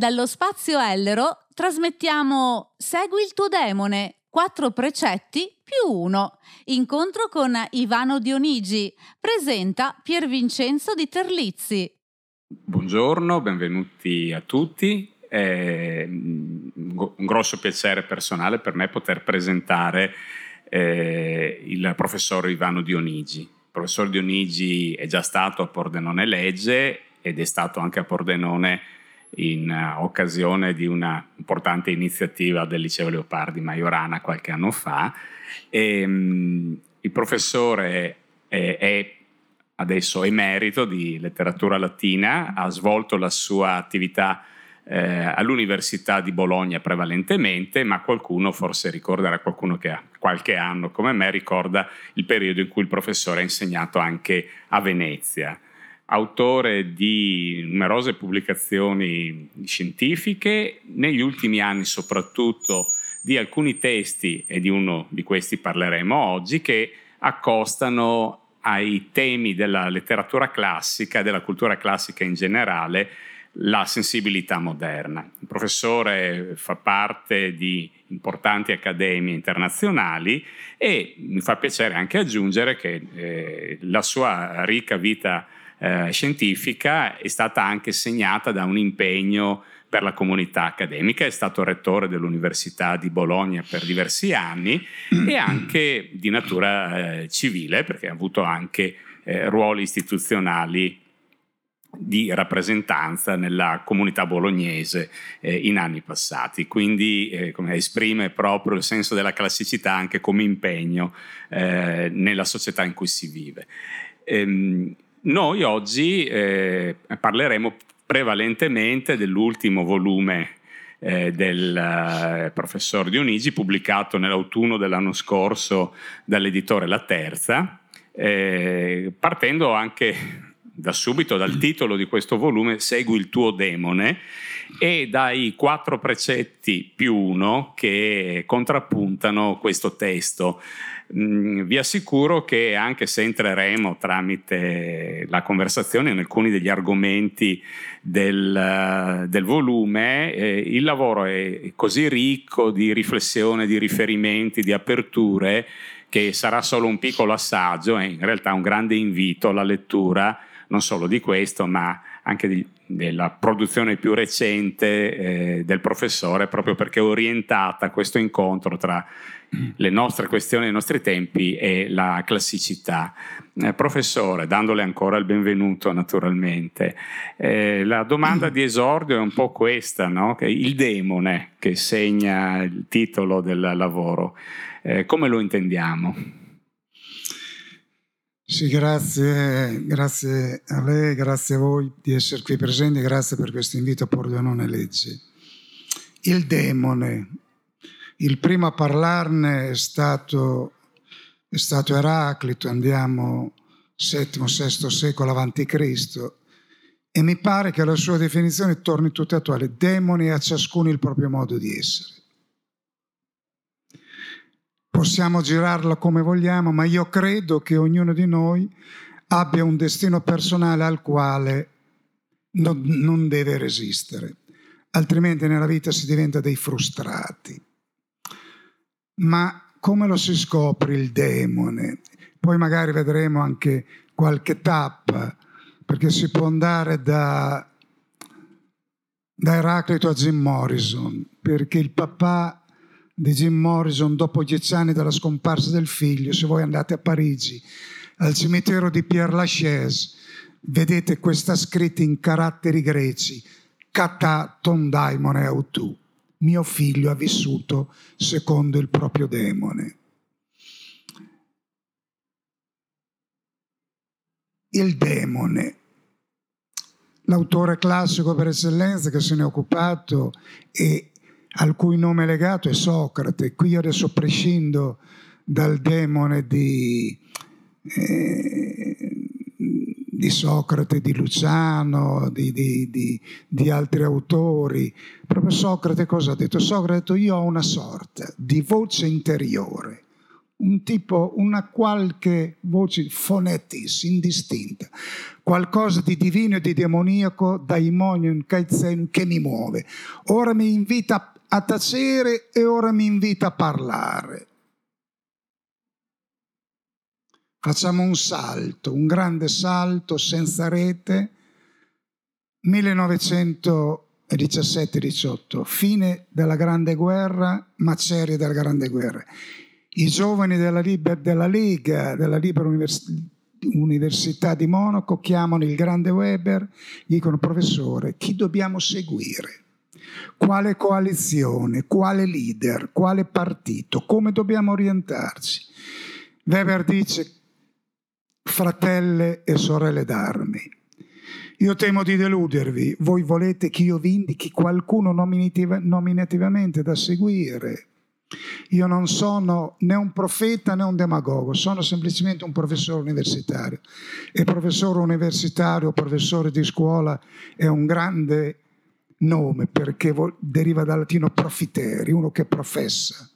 Dallo spazio Ellero trasmettiamo Segui il tuo demone, quattro precetti più uno. Incontro con Ivano Dionigi. Presenta Pier Vincenzo di Terlizzi. Buongiorno, benvenuti a tutti. È un grosso piacere personale per me poter presentare eh, il professor Ivano Dionigi. Il professor Dionigi è già stato a Pordenone Legge ed è stato anche a Pordenone in uh, occasione di una importante iniziativa del Liceo Leopardi Majorana qualche anno fa. E, um, il professore è, è adesso emerito di letteratura latina, ha svolto la sua attività eh, all'Università di Bologna prevalentemente, ma qualcuno forse ricorderà, qualcuno che ha qualche anno come me, ricorda il periodo in cui il professore ha insegnato anche a Venezia autore di numerose pubblicazioni scientifiche, negli ultimi anni soprattutto di alcuni testi, e di uno di questi parleremo oggi, che accostano ai temi della letteratura classica e della cultura classica in generale la sensibilità moderna. Il professore fa parte di importanti accademie internazionali e mi fa piacere anche aggiungere che eh, la sua ricca vita eh, scientifica è stata anche segnata da un impegno per la comunità accademica, è stato rettore dell'Università di Bologna per diversi anni e anche di natura eh, civile perché ha avuto anche eh, ruoli istituzionali di rappresentanza nella comunità bolognese eh, in anni passati, quindi eh, esprime proprio il senso della classicità anche come impegno eh, nella società in cui si vive. Ehm, noi oggi eh, parleremo prevalentemente dell'ultimo volume eh, del eh, professor Dionigi, pubblicato nell'autunno dell'anno scorso dall'editore La Terza, eh, partendo anche da subito dal titolo di questo volume, Segui il tuo demone, e dai quattro precetti più uno che contrappuntano questo testo. Vi assicuro che anche se entreremo tramite la conversazione in alcuni degli argomenti del, del volume, eh, il lavoro è così ricco di riflessione, di riferimenti, di aperture, che sarà solo un piccolo assaggio e in realtà un grande invito alla lettura non solo di questo, ma anche di, della produzione più recente eh, del professore, proprio perché è orientata a questo incontro tra le nostre questioni, i nostri tempi e la classicità. Eh, professore, dandole ancora il benvenuto naturalmente, eh, la domanda di esordio è un po' questa, no? il demone che segna il titolo del lavoro, eh, come lo intendiamo? Sì, grazie, grazie a lei, grazie a voi di essere qui presenti, grazie per questo invito a Pordenone Legge. Il demone, il primo a parlarne è stato, è stato Eraclito, andiamo VII-VI secolo a.C. e mi pare che la sua definizione torni tutta attuale, demone a ciascuno il proprio modo di essere. Possiamo girarla come vogliamo, ma io credo che ognuno di noi abbia un destino personale al quale non deve resistere, altrimenti nella vita si diventa dei frustrati. Ma come lo si scopre il demone? Poi magari vedremo anche qualche tappa, perché si può andare da, da Eraclito a Jim Morrison, perché il papà di Jim Morrison dopo dieci anni dalla scomparsa del figlio, se voi andate a Parigi, al cimitero di Pierre Lachaise, vedete questa scritta in caratteri greci, Kata ton daimone autu mio figlio ha vissuto secondo il proprio demone. Il demone, l'autore classico per eccellenza che se ne è occupato e al cui nome è legato è Socrate. Qui adesso prescindo dal demone di... Eh, di Socrate, di Luciano, di, di, di, di, altri autori. Proprio Socrate cosa ha detto? Socrate ha detto io ho una sorta di voce interiore, un tipo, una qualche voce fonetis, indistinta, qualcosa di divino e di demoniaco, daimonium kaizen, che mi muove. Ora mi invita a tacere e ora mi invita a parlare. Facciamo un salto, un grande salto senza rete, 1917-18, fine della Grande Guerra, macerie della Grande Guerra. I giovani della, Liber, della Lega, della Libera Univers- Università di Monaco, chiamano il grande Weber, dicono professore, chi dobbiamo seguire? Quale coalizione, quale leader, quale partito, come dobbiamo orientarci? Weber dice fratelle e sorelle d'armi. Io temo di deludervi, voi volete che io vi indichi qualcuno nominativamente da seguire, io non sono né un profeta né un demagogo, sono semplicemente un professore universitario. E professore universitario, professore di scuola è un grande nome perché deriva dal latino profiteri, uno che professa,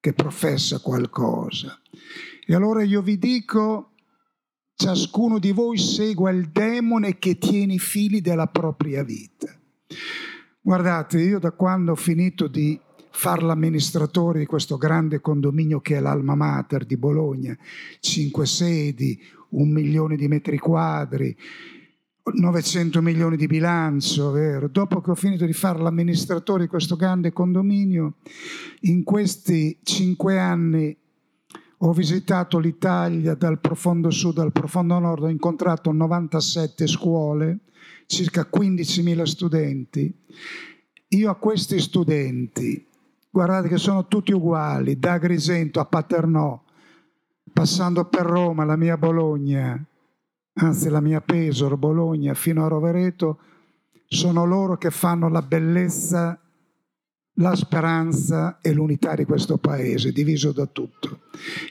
che professa qualcosa. E allora io vi dico, ciascuno di voi segua il demone che tiene i fili della propria vita. Guardate, io da quando ho finito di far l'amministratore di questo grande condominio che è l'Alma Mater di Bologna, cinque sedi, un milione di metri quadri, 900 milioni di bilancio, vero? Dopo che ho finito di fare l'amministratore di questo grande condominio, in questi cinque anni ho visitato l'Italia dal profondo sud al profondo nord, ho incontrato 97 scuole, circa 15.000 studenti. Io a questi studenti Guardate che sono tutti uguali, da Agrigento a Paternò, passando per Roma, la mia Bologna, anzi la mia Pesaro, Bologna, fino a Rovereto, sono loro che fanno la bellezza, la speranza e l'unità di questo paese, diviso da tutto.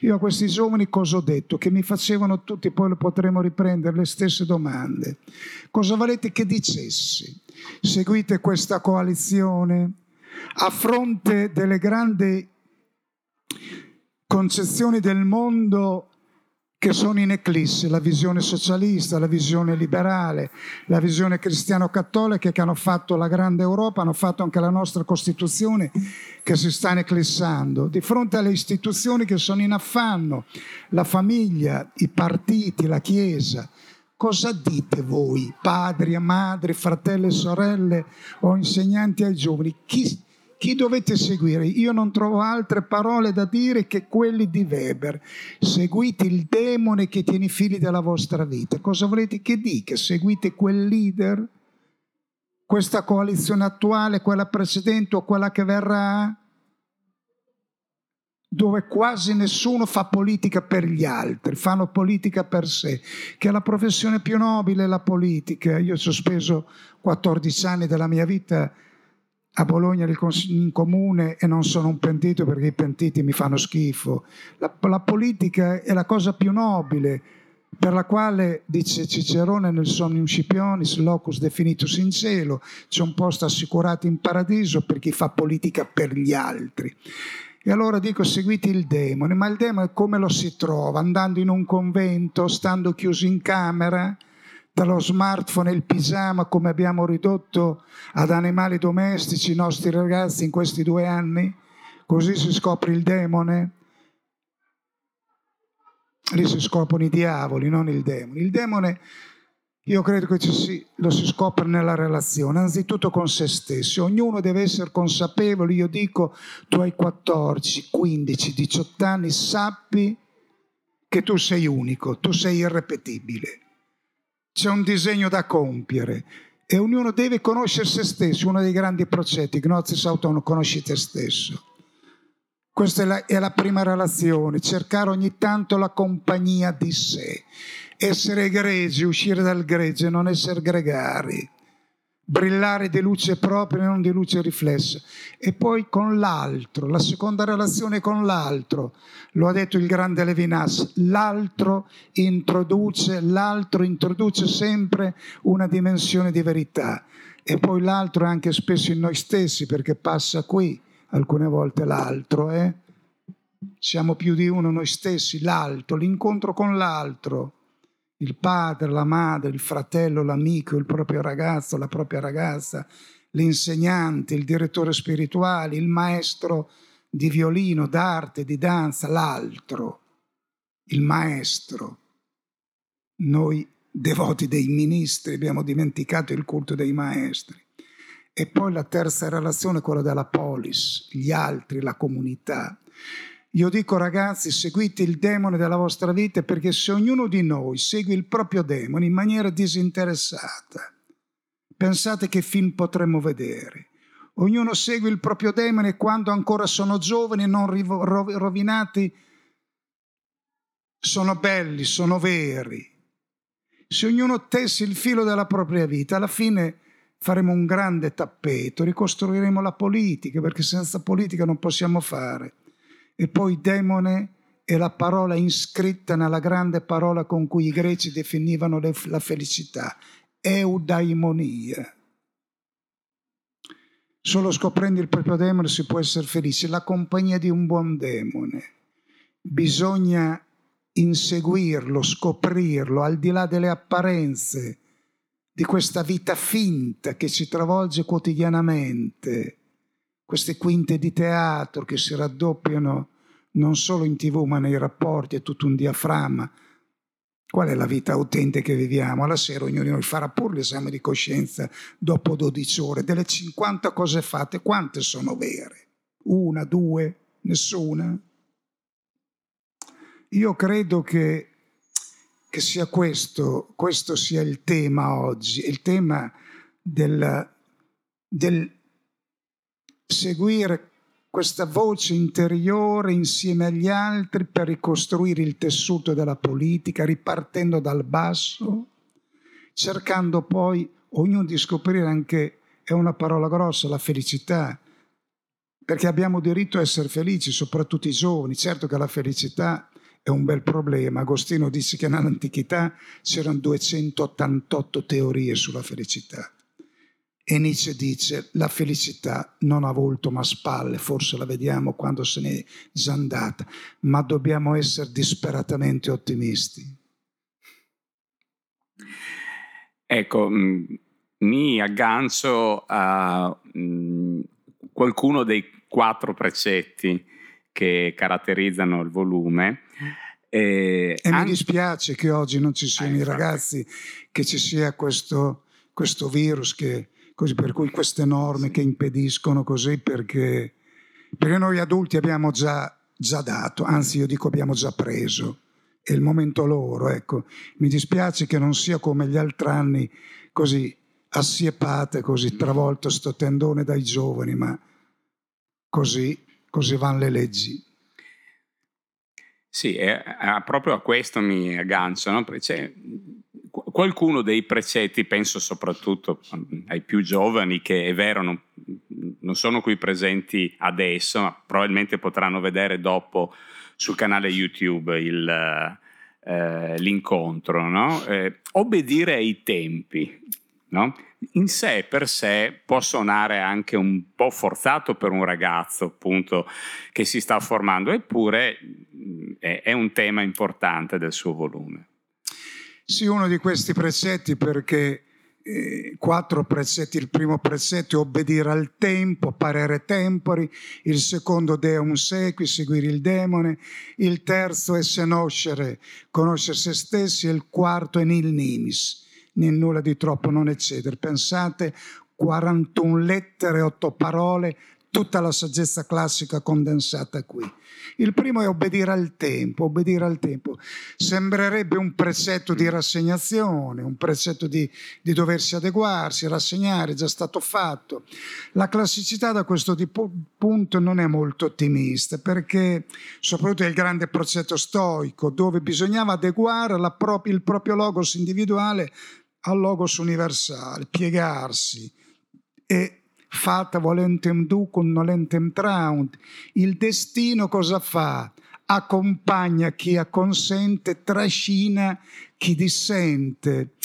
Io a questi giovani cosa ho detto? Che mi facevano tutti, poi potremo riprendere, le stesse domande. Cosa volete che dicessi? Seguite questa coalizione? a fronte delle grandi concezioni del mondo che sono in eclisse, la visione socialista, la visione liberale, la visione cristiano-cattolica che hanno fatto la grande Europa, hanno fatto anche la nostra Costituzione che si sta eclissando. Di fronte alle istituzioni che sono in affanno, la famiglia, i partiti, la Chiesa, cosa dite voi, padri, madri, fratelli e sorelle o insegnanti ai giovani? Chi, chi dovete seguire? Io non trovo altre parole da dire che quelli di Weber. Seguite il demone che tiene i figli della vostra vita. Cosa volete che dica? Seguite quel leader? Questa coalizione attuale, quella precedente o quella che verrà? dove quasi nessuno fa politica per gli altri, fanno politica per sé, che è la professione più nobile, la politica. Io ho sospeso 14 anni della mia vita a Bologna in comune e non sono un pentito perché i pentiti mi fanno schifo. La, la, politica è la cosa più nobile per la quale, dice Cicerone nel Somnium Scipionis, locus definitus in cielo, c'è un posto assicurato in paradiso per chi fa politica per gli altri. E allora dico seguite il demone, ma il demone come lo si trova? Andando in un convento, stando chiusi in camera? Tra lo smartphone e il pigiama come abbiamo ridotto ad animali domestici i nostri ragazzi in questi due anni? Così si scopre il demone? Lì si scoprono i diavoli, non il demone. Il demone, io credo che si, lo si scopre nella relazione, anzitutto con se stessi. Ognuno deve essere consapevole. Io dico, tu hai 14, 15, 18 anni, sappi che tu sei unico, tu sei irrepetibile c'è un disegno da compiere e ognuno deve conoscere se stesso, uno dei grandi progetti, Gnosis Autonomo, conosci te stesso. Questa è la, è la prima relazione, cercare ogni tanto la compagnia di sé, essere egregi, uscire dal gregge, non essere gregari brillare di luce propria e non di luce riflessa. E poi con l'altro, la seconda relazione con l'altro, lo ha detto il grande Levinas, l'altro introduce, l'altro introduce sempre una dimensione di verità. E poi l'altro è anche spesso in noi stessi perché passa qui, alcune volte l'altro, eh? Siamo più di uno noi stessi, l'altro, l'incontro con l'altro, il padre, la madre, il fratello, l'amico, il proprio ragazzo, la propria ragazza, l'insegnante, il direttore spirituale, il maestro di violino, d'arte, di danza, l'altro, il maestro. Noi devoti dei ministri abbiamo dimenticato il culto dei maestri. E poi la terza relazione quella della polis, gli altri, la comunità. Io dico ragazzi, seguite il demone della vostra vita perché se ognuno di noi segue il proprio demone in maniera disinteressata, pensate che film potremmo vedere. Ognuno segue il proprio demone quando ancora sono giovani e non rovinati, sono belli, sono veri. Se ognuno tesse il filo della propria vita, alla fine faremo un grande tappeto, ricostruiremo la politica, perché senza politica non possiamo fare. E poi demone è la parola iscritta nella grande parola con cui i greci definivano la felicità, eudaimonia. Solo scoprendo il proprio demone si può essere felici, la compagnia di un buon demone. Bisogna inseguirlo, scoprirlo, al di là delle apparenze di questa vita finta che si travolge quotidianamente, queste quinte di teatro che si raddoppiano non solo in tv ma nei rapporti, è tutto un diaframma. Qual è la vita autentica che viviamo? Alla sera ognuno di noi farà pure l'esame di coscienza dopo 12 ore. Delle 50 cose fatte, quante sono vere? Una, due, nessuna? Io credo che, che sia questo, questo sia il tema oggi, il tema del, del seguire questa voce interiore insieme agli altri per ricostruire il tessuto della politica, ripartendo dal basso, cercando poi ognuno di scoprire anche, è una parola grossa, la felicità, perché abbiamo diritto a essere felici, soprattutto i giovani. Certo che la felicità è un bel problema. Agostino dice che nell'antichità c'erano 288 teorie sulla felicità. E Nietzsche dice la felicità non ha volto ma spalle, forse la vediamo quando se n'è già andata, ma dobbiamo essere disperatamente ottimisti. Ecco, mm, mi aggancio a mm, qualcuno dei quattro precetti che caratterizzano il volume. E, e mi dispiace che oggi non ci siano eh, i ragazzi, che ci sia questo, questo virus, che, così, per cui queste norme che impediscono così, perché, perché noi adulti abbiamo già, già dato, anzi io dico abbiamo già preso, è il momento loro. Ecco. Mi dispiace che non sia come gli altri anni, così assiepate, così travolto sto tendone dai giovani, ma così così vanno le leggi. Sì, eh, proprio a questo mi aggancio, no? c'è qualcuno dei precetti, penso soprattutto ai più giovani, che è vero non, non sono qui presenti adesso, ma probabilmente potranno vedere dopo sul canale YouTube il, eh, l'incontro, no? eh, obbedire ai tempi. No? in sé per sé può suonare anche un po' forzato per un ragazzo appunto che si sta formando, eppure è, è un tema importante del suo volume. Sì, uno di questi precetti perché eh, quattro precetti, il primo precetto è obbedire al tempo, parere tempori, il secondo deum sequi, seguire il demone, il terzo è senoscere, conoscere se stessi e il quarto è nil nimis né nulla di troppo non eccedere. Pensate, 41 lettere, 8 parole, tutta la saggezza classica condensata qui. Il primo è obbedire al tempo, obbedire al tempo. Sembrerebbe un precetto di rassegnazione, un precetto di, di doversi adeguarsi, rassegnare, è già stato fatto. La classicità da questo punto non è molto ottimista, perché soprattutto è il grande precetto stoico, dove bisognava adeguare propria, il proprio logos individuale al logos universale, piegarsi e fata volentem ducum nolentem traunt. Il destino cosa fa? Accompagna chi acconsente, trascina chi dissente.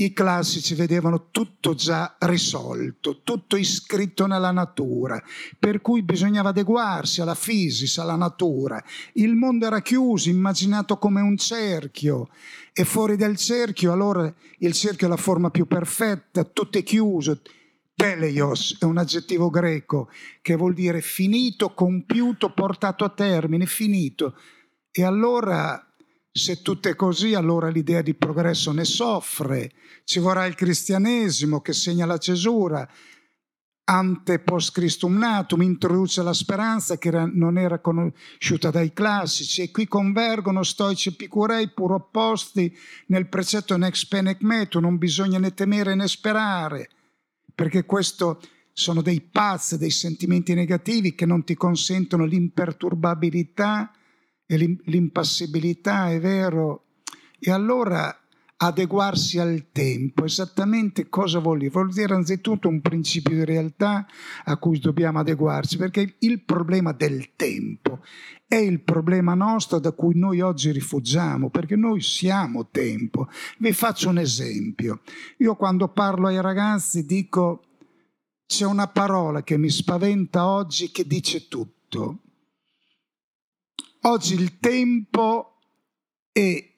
I classici vedevano tutto già risolto, tutto iscritto nella natura, per cui bisognava adeguarsi alla fisica, alla natura. Il mondo era chiuso, immaginato come un cerchio e fuori del cerchio allora il cerchio è la forma più perfetta, tutto è chiuso. Teleios è un aggettivo greco che vuol dire finito, compiuto, portato a termine, finito. E allora se tutto è così, allora l'idea di progresso ne soffre. Ci vorrà il cristianesimo che segna la cesura. Ante post Christum natum introduce la speranza che non era conosciuta dai classici e qui convergono stoici epicurei pur opposti nel precetto nex penec metu, non bisogna né temere né sperare, perché questo sono dei pazzi, dei sentimenti negativi che non ti consentono l'imperturbabilità e l'impassibilità, è vero. E allora adeguarsi al tempo, esattamente cosa vuol dire? Vuol dire anzitutto un principio di realtà a cui dobbiamo adeguarci, perché il problema del tempo è il problema nostro da cui noi oggi rifugiamo, perché noi siamo tempo. Vi faccio un esempio. Io quando parlo ai ragazzi dico c'è una parola che mi spaventa oggi che dice tutto. Oggi il tempo è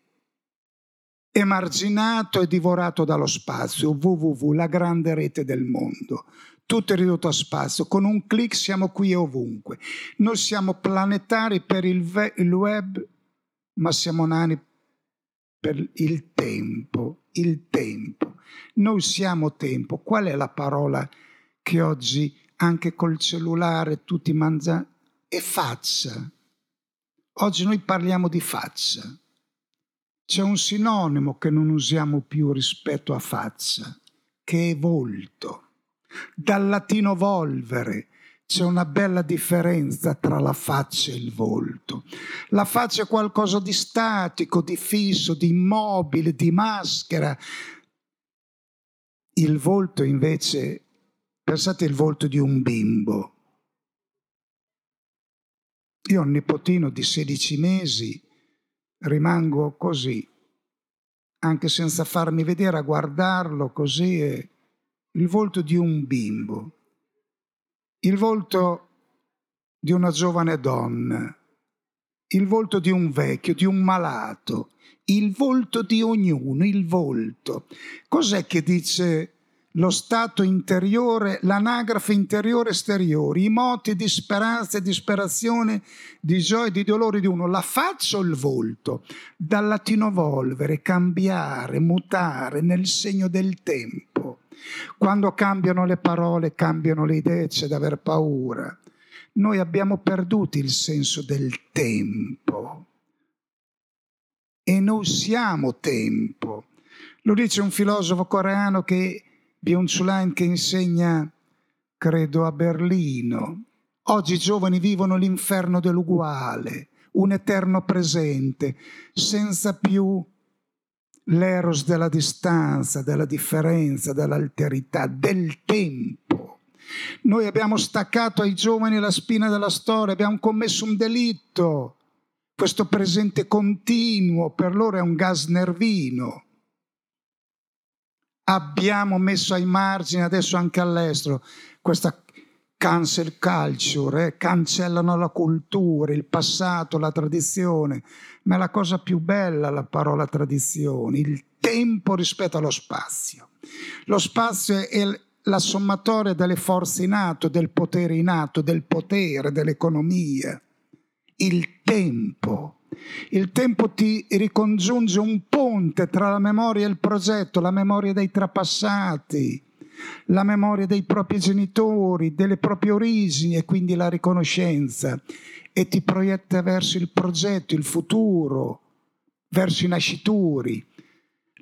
emarginato e divorato dallo spazio, www, la grande rete del mondo. Tutto è ridotto a spazio, con un clic siamo qui e ovunque. Noi siamo planetari per il, web, ma siamo nani per il tempo, il tempo. Noi siamo tempo. Qual è la parola che oggi anche col cellulare tutti mangiano? È faccia Oggi noi parliamo di faccia. C'è un sinonimo che non usiamo più rispetto a faccia, che è volto. Dal latino volvere c'è una bella differenza tra la faccia e il volto. La faccia è qualcosa di statico, di fisso, di immobile, di maschera. Il volto invece, pensate il volto di un bimbo io ho un nipotino di 16 mesi, rimango così, anche senza farmi vedere a guardarlo così, è il volto di un bimbo, il volto di una giovane donna, il volto di un vecchio, di un malato, il volto di ognuno, il volto. Cos'è che dice lo stato interiore, l'anagrafe interiore esteriore, i moti di speranza e disperazione, di gioia e di dolore di uno, la faccia o il volto, dal latino volvere, cambiare, mutare nel segno del tempo. Quando cambiano le parole, cambiano le idee, c'è da aver paura. Noi abbiamo perduto il senso del tempo e noi siamo tempo. Lo dice un filosofo coreano che Byung-Chul che insegna, credo, a Berlino. Oggi i giovani vivono l'inferno dell'uguale, un eterno presente, senza più l'eros della distanza, della differenza, dell'alterità, del tempo. Noi abbiamo staccato ai giovani la spina della storia, abbiamo commesso un delitto. Questo presente continuo per loro è un gas nervino abbiamo messo ai margini, adesso anche all'estero, questa cancel culture, eh? cancellano la cultura, il passato, la tradizione, ma è la cosa più bella la parola tradizione, il tempo rispetto allo spazio. Lo spazio è la sommatoria delle forze in atto, del potere in atto, del potere, dell'economia. Il tempo il tempo ti ricongiunge un ponte tra la memoria e il progetto, la memoria dei trapassati, la memoria dei propri genitori, delle proprie origini e quindi la riconoscenza e ti proietta verso il progetto, il futuro, verso i nascituri.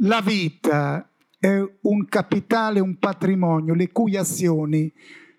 La vita è un capitale, un patrimonio, le cui azioni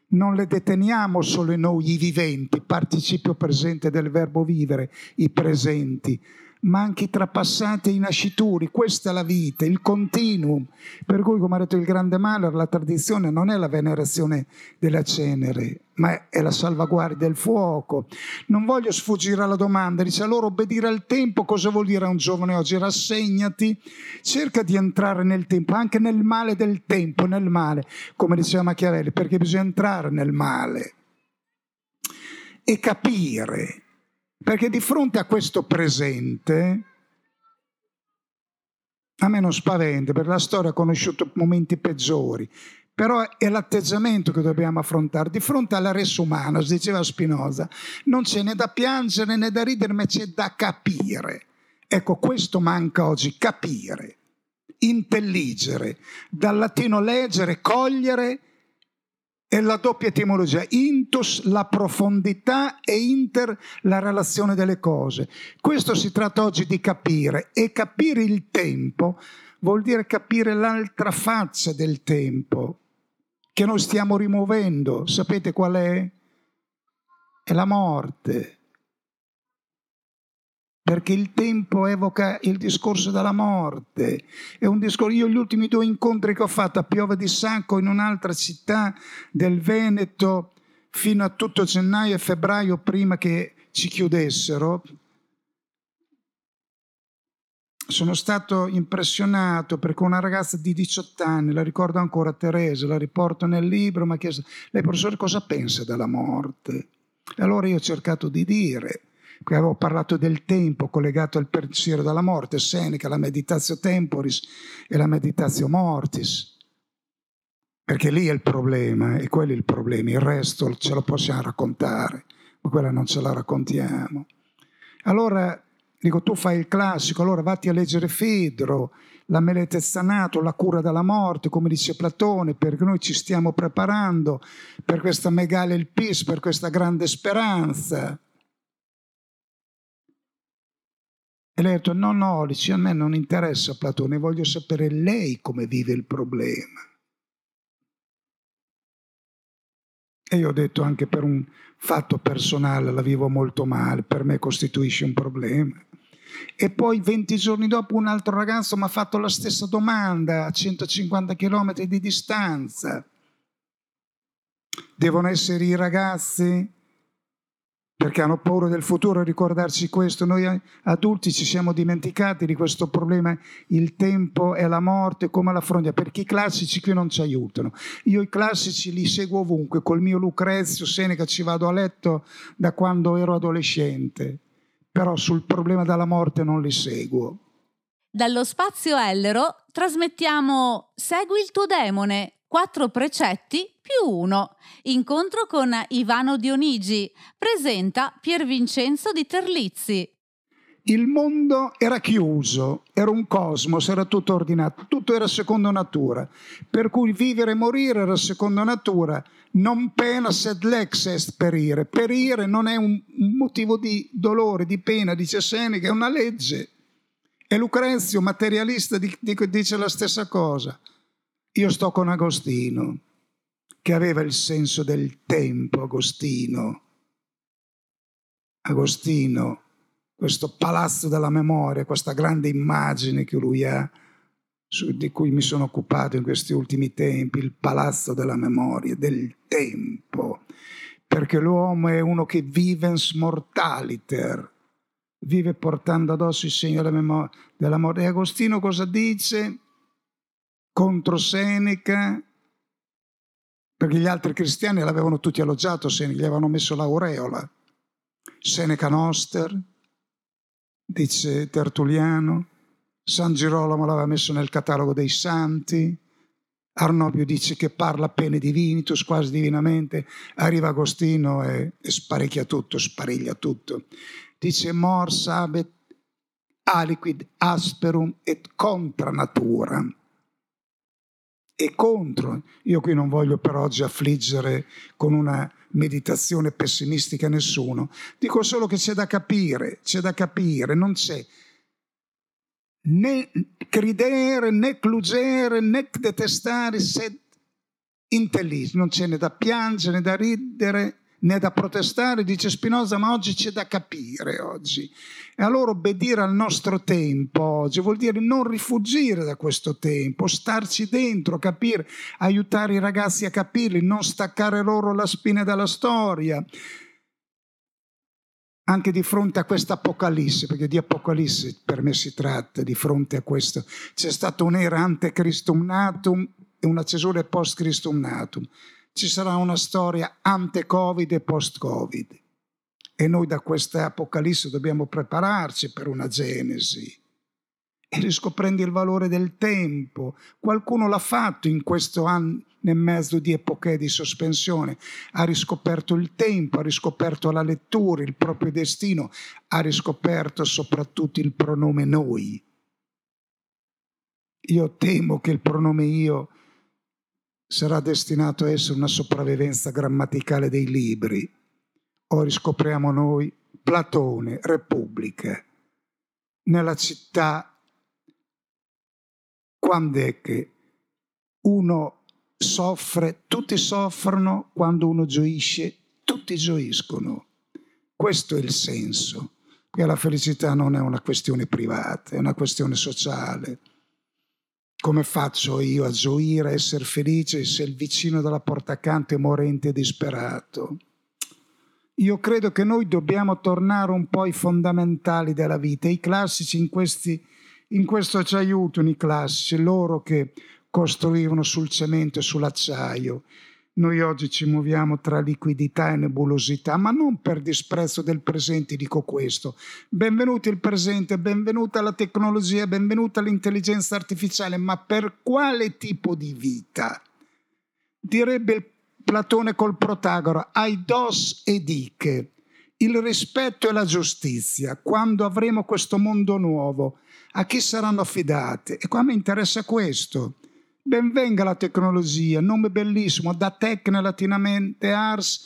non le deteniamo solo noi i viventi, participio presente del verbo vivere, i presenti, ma anche e i nascituri. Questa è la vita, il continuum. Per cui, come ha detto il grande Mahler, la tradizione non è la venerazione della cenere, ma è la salvaguardia del fuoco. Non voglio sfuggire alla domanda, dice allora obbedire al tempo cosa vuol dire a un giovane oggi? Rassegnati, cerca di entrare nel tempo, anche nel male del tempo, nel male, come diceva Machiavelli, perché bisogna entrare nel male e capire, perché di fronte a questo presente a me non spaventa, per la storia ho conosciuto momenti peggiori, però è l'atteggiamento che dobbiamo affrontare. Di fronte alla res umana, diceva Spinoza, non c'è né da piangere né da ridere, ma c'è da capire. Ecco, questo manca oggi, capire, intelligere, dal latino leggere, cogliere è la doppia etimologia, intus la profondità e inter la relazione delle cose. Questo si tratta oggi di capire e capire il tempo vuol dire capire l'altra faccia del tempo che noi stiamo rimuovendo. Sapete qual è? È la morte perché il tempo evoca il discorso della morte. Discorso, io gli ultimi due incontri che ho fatto a Piove di Sacco in un'altra città del Veneto fino a tutto gennaio e febbraio prima che ci chiudessero, sono stato impressionato perché una ragazza di 18 anni, la ricordo ancora Teresa, la riporto nel libro, mi ha chiesto, lei professore cosa pensa della morte? E allora io ho cercato di dire, Qui avevo parlato del tempo collegato al pensiero della morte, Seneca, la meditazio temporis e la meditazio mortis. Perché lì è il problema, e quello il problema, il resto ce lo possiamo raccontare, ma quella non ce la raccontiamo. Allora, dico, tu fai il classico, allora vatti a leggere Fedro, la meletezanato, la cura della morte, come dice Platone, perché noi ci stiamo preparando per questa megale il pis, per questa grande speranza. E lei ha detto, no, no, dice, a me non interessa Platone, voglio sapere lei come vive il problema. E io ho detto anche per un fatto personale la vivo molto male, per me costituisce un problema. E poi 20 giorni dopo un altro ragazzo mi ha fatto la stessa domanda a 150 km di distanza. Devono essere i ragazzi perché hanno paura del futuro ricordarci questo. Noi adulti ci siamo dimenticati di questo problema, il tempo e la morte, come la frontiera, perché i classici qui non ci aiutano. Io i classici li seguo ovunque, col mio Lucrezio, Seneca ci vado a letto da quando ero adolescente, però sul problema della morte non li seguo. Dallo spazio Ellero trasmettiamo Segui il tuo demone, quattro precetti più 1. Incontro con Ivano Dionigi. Presenta Pier Vincenzo di Terlizzi. Il mondo era chiuso, era un cosmos, era tutto ordinato, tutto era secondo natura. Per cui vivere e morire era secondo natura. Non pena sed lex est perire. Perire non è un motivo di dolore, di pena, dice Seneca, è una legge. E Lucrezio, materialista, dice la stessa cosa. Io sto con Agostino che aveva il senso del tempo, Agostino. Agostino, questo palazzo della memoria, questa grande immagine che lui ha, di cui mi sono occupato in questi ultimi tempi, il palazzo della memoria, del tempo, perché l'uomo è uno che vivens mortaliter, vive portando addosso il segno della, memoria, della morte. E Agostino cosa dice? Contro Seneca, perché gli altri cristiani l'avevano tutti alloggiato, Seneca, gli avevano messo l'aureola. Seneca Noster, dice Tertulliano, San Girolamo l'aveva messo nel catalogo dei santi, Arnobio dice che parla pene divinitus, quasi divinamente, arriva Agostino e, e sparecchia tutto, spariglia tutto. Dice mors abet aliquid asperum et contra natura e contro. Io qui non voglio per oggi affliggere con una meditazione pessimistica nessuno, dico solo che c'è da capire, c'è da capire, non c'è né credere, né clugere, né detestare, sed intelligere, non c'è né da piangere, né da ridere, né da protestare, dice Spinoza, ma oggi c'è da capire oggi. E allora obbedire al nostro tempo oggi vuol dire non rifugire da questo tempo, starci dentro, capire, aiutare i ragazzi a capirli, non staccare loro la spina dalla storia. Anche di fronte a questa apocalisse, perché di apocalisse per me si tratta, di fronte a questo, c'è stata un'era ante Christum natum e una cesura post Christum natum ci sarà una storia ante-Covid e post-Covid. E noi da questa Apocalisse dobbiamo prepararci per una Genesi e riscoprendo il valore del tempo. Qualcuno l'ha fatto in questo anno e mezzo di epoche di sospensione, ha riscoperto il tempo, ha riscoperto la lettura, il proprio destino, ha riscoperto soprattutto il pronome noi. Io temo che il pronome io sarà destinato a essere una sopravvivenza grammaticale dei libri. O riscopriamo noi Platone, Repubblica, nella città, quando è che uno soffre, tutti soffrono, quando uno gioisce, tutti gioiscono. Questo è il senso, che la felicità non è una questione privata, è una questione sociale come faccio io a gioire, a essere felice se il vicino dalla porta accanto è morente e disperato? Io credo che noi dobbiamo tornare un po' ai fondamentali della vita. I classici in, questi, in questo ci aiutano, i classici, loro che costruivano sul cemento e sull'acciaio, noi oggi ci muoviamo tra liquidità e nebulosità, ma non per disprezzo del presente dico questo. Benvenuto il presente, benvenuta la tecnologia, benvenuta l'intelligenza artificiale, ma per quale tipo di vita? Direbbe il Platone col Protagora, aidos e diche, il rispetto e la giustizia, quando avremo questo mondo nuovo, a chi saranno affidate? E qua mi interessa questo Benvenga la tecnologia, nome bellissimo, da tecne latinamente ars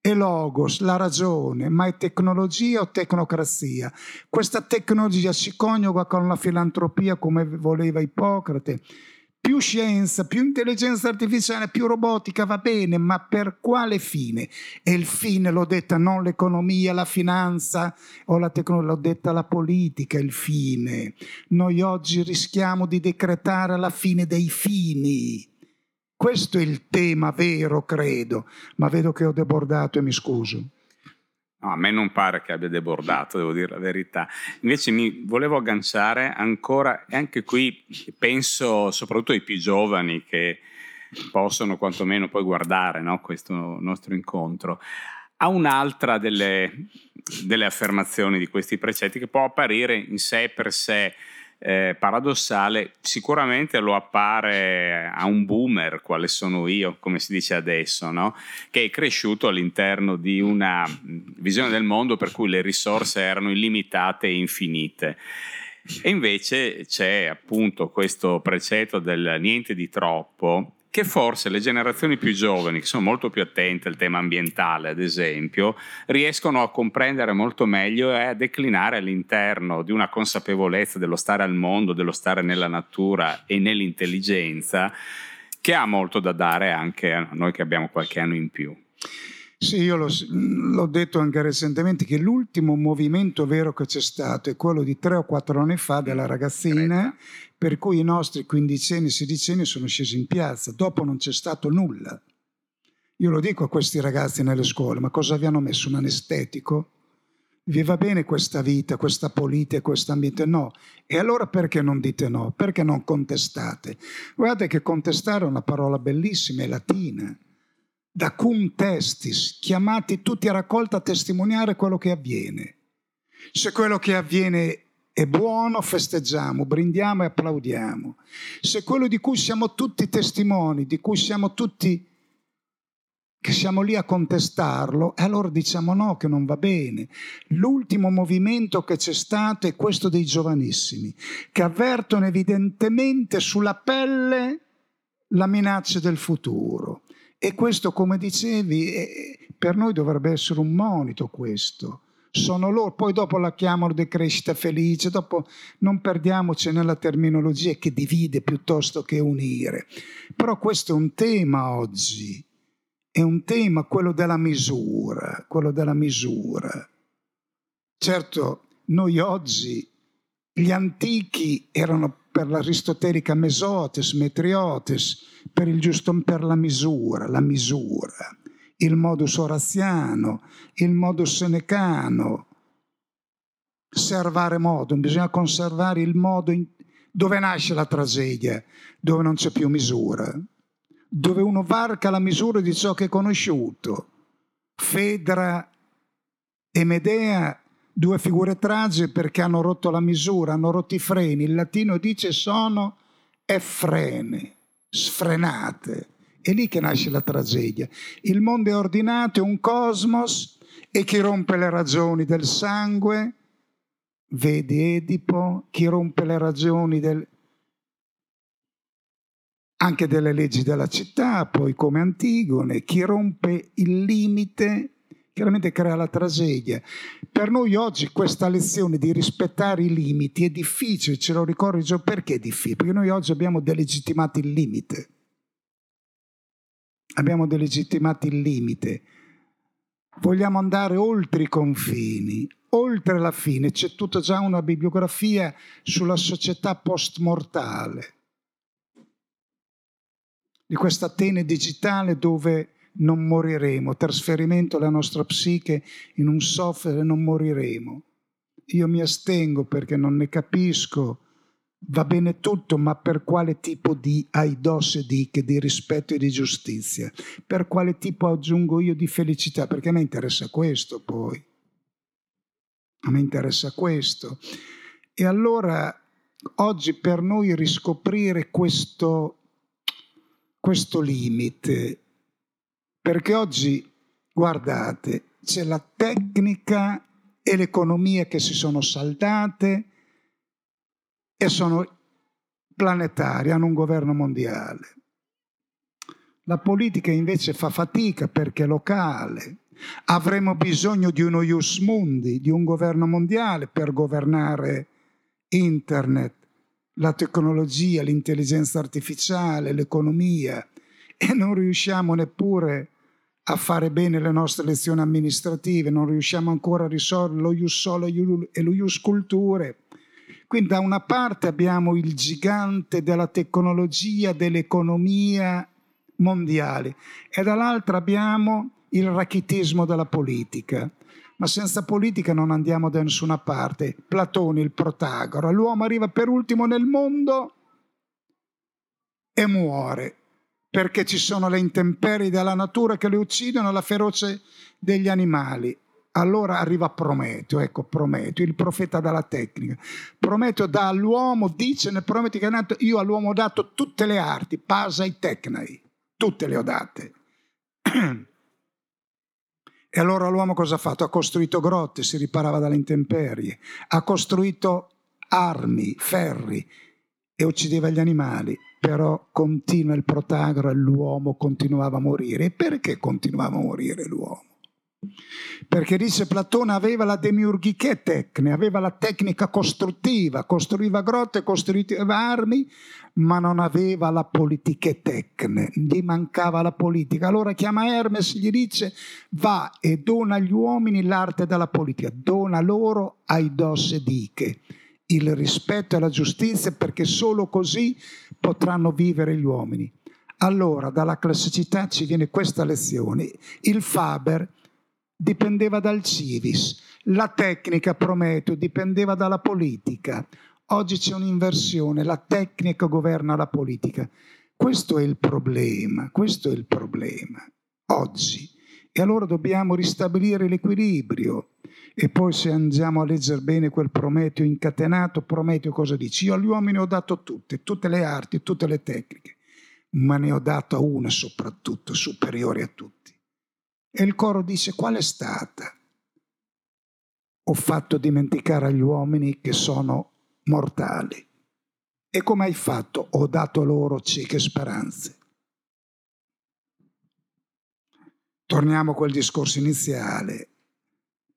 e logos, la ragione, ma è tecnologia o tecnocrazia? Questa tecnologia si coniuga con la filantropia come voleva Ippocrate, più scienza, più intelligenza artificiale, più robotica va bene, ma per quale fine? E il fine l'ho detta non l'economia, la finanza o la tecnologia, l'ho detta la politica, il fine. Noi oggi rischiamo di decretare la fine dei fini. Questo è il tema vero, credo, ma vedo che ho debordato e mi scuso. No, a me non pare che abbia debordato, devo dire la verità. Invece mi volevo agganciare ancora, e anche qui penso soprattutto ai più giovani che possono quantomeno poi guardare no, questo nostro incontro, a un'altra delle, delle affermazioni di questi precetti che può apparire in sé per sé eh, paradossale, sicuramente lo appare a un boomer, quale sono io, come si dice adesso, no? che è cresciuto all'interno di una visione del mondo per cui le risorse erano illimitate e infinite. E invece c'è appunto questo precetto del niente di troppo che forse le generazioni più giovani, che sono molto più attente al tema ambientale, ad esempio, riescono a comprendere molto meglio e a declinare all'interno di una consapevolezza dello stare al mondo, dello stare nella natura e nell'intelligenza, che ha molto da dare anche a noi che abbiamo qualche anno in più. Sì, io l'ho, l'ho, detto anche recentemente che l'ultimo movimento vero che c'è stato è quello di tre o quattro anni fa della ragazzina, per cui i nostri quindicenni e sedicenni sono scesi in piazza. Dopo non c'è stato nulla. Io lo dico a questi ragazzi nelle scuole, ma cosa vi hanno messo? Un anestetico? Vi va bene questa vita, questa politica, questo ambiente? No. E allora perché non dite no? Perché non contestate? Guardate che contestare è una parola bellissima, è latina da cum testis, chiamati tutti a raccolta a testimoniare quello che avviene. Se quello che avviene è buono, festeggiamo, brindiamo e applaudiamo. Se quello di cui siamo tutti testimoni, di cui siamo tutti che siamo lì a contestarlo, allora diciamo no, che non va bene. L'ultimo movimento che c'è stato è questo dei giovanissimi, che avvertono evidentemente sulla pelle la minaccia del futuro. E questo, come dicevi, per noi dovrebbe essere un monito questo. Sono loro, poi dopo la chiamano decrescita felice, dopo non perdiamoci nella terminologia che divide piuttosto che unire. Però questo è un tema oggi è un tema, quello della misura, quello della misura. Certo, noi oggi, gli antichi erano per l'aristotelica mesotes, metriotes, per il giusto per la misura, la misura, il modus oraziano, il modus senecano, servare modo, bisogna conservare il modo in, dove nasce la tragedia, dove non c'è più misura, dove uno varca la misura di ciò che è conosciuto. Fedra e Medea, due figure tragiche perché hanno rotto la misura, hanno rotto i freni. Il latino dice sono effrene, sfrenate. È lì che nasce la tragedia. Il mondo è ordinato, è un cosmos e chi rompe le ragioni del sangue, vedi Edipo, chi rompe le ragioni del, anche delle leggi della città, poi come Antigone, chi rompe il limite chiaramente crea la tragedia. Per noi oggi questa lezione di rispettare i limiti è difficile, ce lo ricordo perché è difficile? Perché noi oggi abbiamo delegittimato il limite. Abbiamo delegittimato il limite. Vogliamo andare oltre i confini, oltre la fine. C'è tutta già una bibliografia sulla società post-mortale di questa Atene digitale dove non moriremo, trasferimento della nostra psiche in un software e non moriremo. Io mi astengo perché non ne capisco, va bene tutto, ma per quale tipo di aidos e diche, di rispetto e di giustizia? Per quale tipo aggiungo io di felicità? Perché a me interessa questo poi. A me interessa questo. E allora oggi per noi riscoprire questo questo limite, perché oggi, guardate, c'è la tecnica e l'economia che si sono saldate e sono planetari, hanno un governo mondiale. La politica invece fa fatica perché è locale. Avremo bisogno di uno ius mundi, di un governo mondiale per governare internet, la tecnologia, l'intelligenza artificiale, l'economia e non riusciamo neppure a fare bene le nostre lezioni amministrative, non riusciamo ancora a risolvere lo ius solo e lo ius culture. Quindi da una parte abbiamo il gigante della tecnologia, dell'economia mondiale e dall'altra abbiamo il rachitismo della politica ma senza politica non andiamo da nessuna parte. Platone, il Protagora, l'uomo arriva per ultimo nel mondo e muore perché ci sono le intemperie della natura che le uccidono, la feroce degli animali. Allora arriva Prometeo, ecco Prometeo, il profeta della tecnica. Prometeo dà all'uomo, dice nel Prometeo che è nato, io all'uomo ho dato tutte le arti, pasa e tecnai, tutte le ho date. E allora l'uomo cosa ha fatto? Ha costruito grotte, si riparava dalle intemperie, ha costruito armi, ferri e uccideva gli animali, però continua il protagora, l'uomo continuava a morire. Perché continuava a morire l'uomo? Perché dice Platone aveva la demiurgiche tecne, aveva la tecnica costruttiva, costruiva grotte, costruiva armi, ma non aveva la politiche tecne, gli mancava la politica. Allora chiama Hermes, gli dice va e dona agli uomini l'arte della politica, dona loro ai dos diche il rispetto e la giustizia perché solo così potranno vivere gli uomini. Allora dalla classicità ci viene questa lezione. Il Faber dipendeva dal civis, la tecnica Prometeo dipendeva dalla politica. Oggi c'è un'inversione, la tecnica governa la politica. Questo è il problema, questo è il problema, oggi. E allora dobbiamo ristabilire l'equilibrio. E poi se andiamo a leggere bene quel Prometeo incatenato, Prometeo cosa dice? Io agli uomini ho dato tutte, tutte le arti, tutte le tecniche, ma ne ho data una soprattutto, superiore a tutti e il coro dice qual è stata? Ho fatto dimenticare agli uomini che sono mortali. E come hai fatto? Ho dato loro cieche speranze. Torniamo a quel discorso iniziale.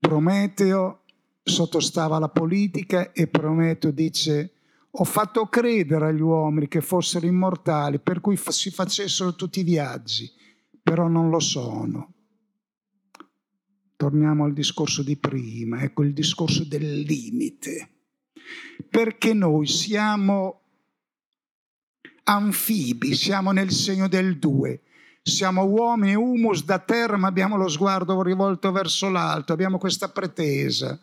Prometeo sottostava alla politica e Prometeo dice ho fatto credere agli uomini che fossero immortali per cui si facessero tutti i viaggi però non lo sono. Torniamo al discorso di prima, ecco il discorso del limite. Perché noi siamo anfibi, siamo nel segno del due. Siamo uomini, humus da terra, ma abbiamo lo sguardo rivolto verso l'alto, abbiamo questa pretesa.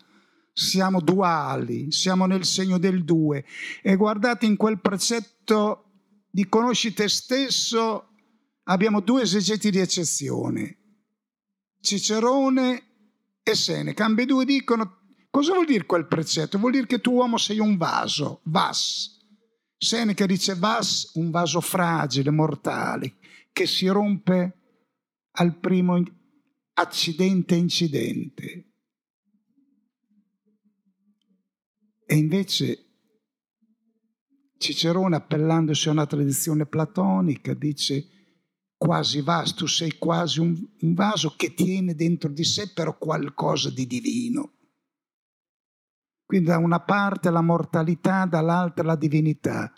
Siamo duali, siamo nel segno del due. E guardate in quel precetto di conosci te stesso, abbiamo due esegeti di eccezione. Cicerone e Seneca, ambedue dicono cosa vuol dire quel precetto? Vuol dire che tu uomo sei un vaso, vas. Seneca dice vas, un vaso fragile, mortale, che si rompe al primo accidente incidente. E invece Cicerone, appellandosi a una tradizione platonica, dice quasi vaso, tu sei quasi un, un vaso che tiene dentro di sé però qualcosa di divino. Quindi da una parte la mortalità, dall'altra la divinità.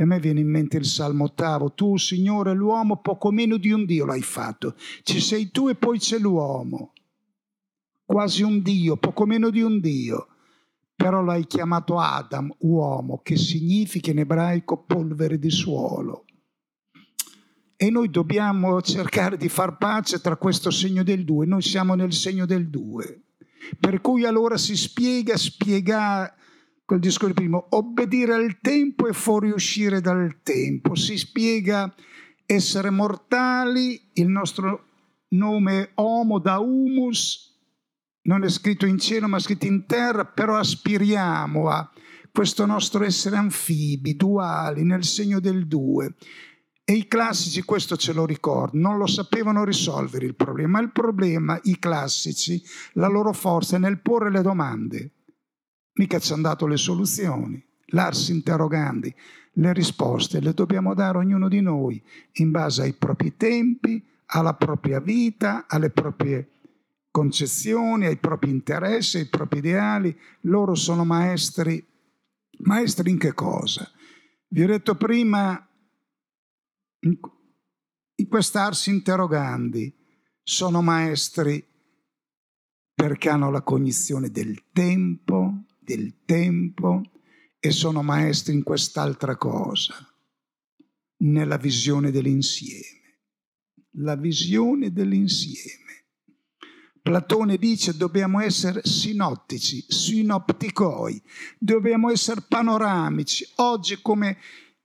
E a me viene in mente il Salmo ottavo, tu Signore l'uomo poco meno di un Dio l'hai fatto, ci sei tu e poi c'è l'uomo, quasi un Dio, poco meno di un Dio, però l'hai chiamato Adam, uomo, che significa in ebraico polvere di suolo. E noi dobbiamo cercare di far pace tra questo segno del due, noi siamo nel segno del due. Per cui allora si spiega, spiega quel discorso primo, obbedire al tempo e fuoriuscire dal tempo. Si spiega essere mortali, il nostro nome Homo da humus, non è scritto in cielo ma è scritto in terra, però aspiriamo a questo nostro essere anfibi, duali, nel segno del due. E i classici questo ce lo ricordo, non lo sapevano risolvere il problema. Il problema, i classici, la loro forza è nel porre le domande mica ci hanno dato le soluzioni. L'ars interrogandi, le risposte le dobbiamo dare ognuno di noi in base ai propri tempi, alla propria vita, alle proprie concezioni, ai propri interessi, ai propri ideali. Loro sono maestri. Maestri in che cosa? Vi ho detto prima, in quest'ars interrogandi, sono maestri perché hanno la cognizione del tempo, del tempo e sono maestri in quest'altra cosa, nella visione dell'insieme. La visione dell'insieme. Platone dice dobbiamo essere sinottici, sinopticoi, dobbiamo essere panoramici. Oggi come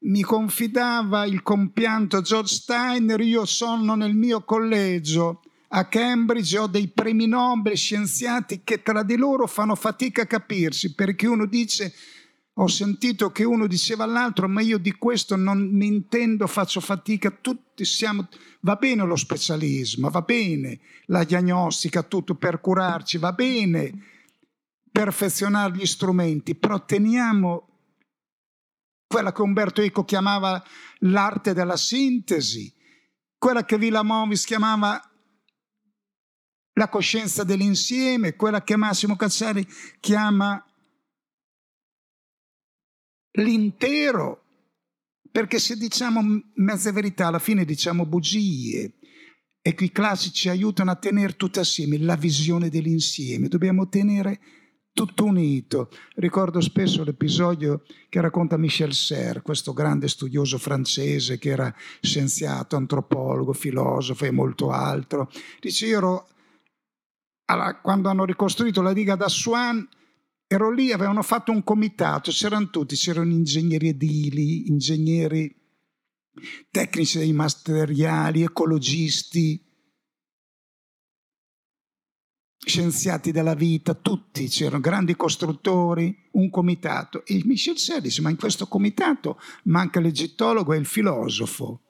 mi confidava il compianto George Steiner, io sono nel mio collegio a Cambridge ho dei premi Nobel scienziati che tra di loro fanno fatica a capirsi perché uno dice ho sentito che uno diceva all'altro ma io di questo non mi intendo, faccio fatica, tutti siamo, va bene lo specialismo, va bene la diagnostica, tutto per curarci, va bene perfezionare gli strumenti, però teniamo quella che Umberto Eco chiamava l'arte della sintesi, quella che Villa Movis chiamava la coscienza dell'insieme, quella che Massimo Cazzari chiama l'intero, perché se diciamo mezza verità alla fine diciamo bugie. E i classici aiutano a tenere tutto assieme, la visione dell'insieme, dobbiamo tenere tutto unito. Ricordo spesso l'episodio che racconta Michel Serres, questo grande studioso francese che era scienziato, antropologo, filosofo e molto altro. Dice, io ero allora, quando hanno ricostruito la diga da Swan, ero lì, avevano fatto un comitato, c'erano tutti, c'erano ingegneri edili, ingegneri tecnici dei materiali, ecologisti, scienziati della vita, tutti, c'erano grandi costruttori, un comitato. E Michel Serre dice, ma in questo comitato manca l'egittologo e il filosofo.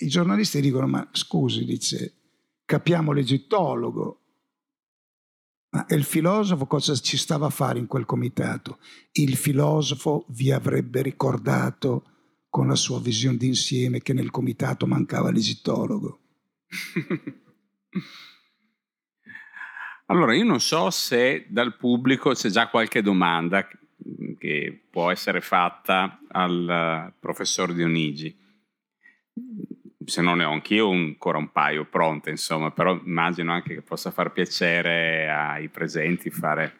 I giornalisti dicono, ma scusi, dice, capiamo l'egittologo, ma il filosofo cosa ci stava a fare in quel comitato? Il filosofo vi avrebbe ricordato con la sua visione d'insieme che nel comitato mancava l'esittologo. allora, io non so se dal pubblico c'è già qualche domanda che può essere fatta al professor Dionigi. Se non ne ho anch'io ancora un paio pronte, insomma, però immagino anche che possa far piacere ai presenti fare...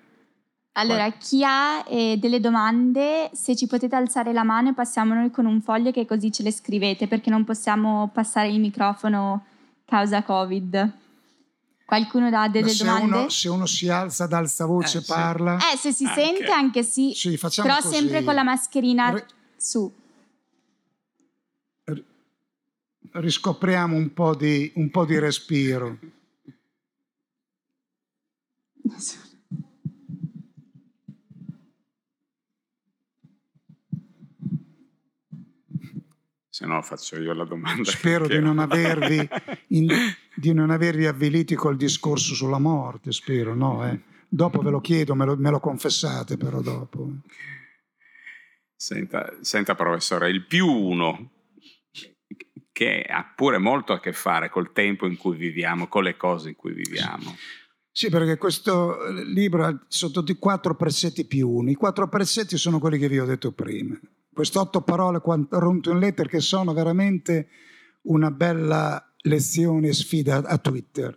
Allora, chi ha eh, delle domande, se ci potete alzare la mano e passiamo noi con un foglio che così ce le scrivete, perché non possiamo passare il microfono causa Covid. Qualcuno ha delle se domande? Uno, se uno si alza ad alza voce Eh, sì. parla, Eh, se si Anche. sente anche sì, sì, però così. sempre con la mascherina Re- su. Riscopriamo un po' di, un po' di respiro. Se no faccio io la domanda. Spero di non, avervi in- di non avervi avviliti col discorso sulla morte, spero, no? eh. Dopo ve lo chiedo, me lo, me lo confessate però dopo. Senta, senta, professore, il più uno, che ha pure molto a che fare col tempo in cui viviamo, con le cose in cui viviamo. Sì, perché questo eh, libro ha sotto di quattro precetti più uno. I quattro precetti sono quelli che vi ho detto prima. Queste otto parole runto in letter che sono veramente una bella lezione sfida a Twitter.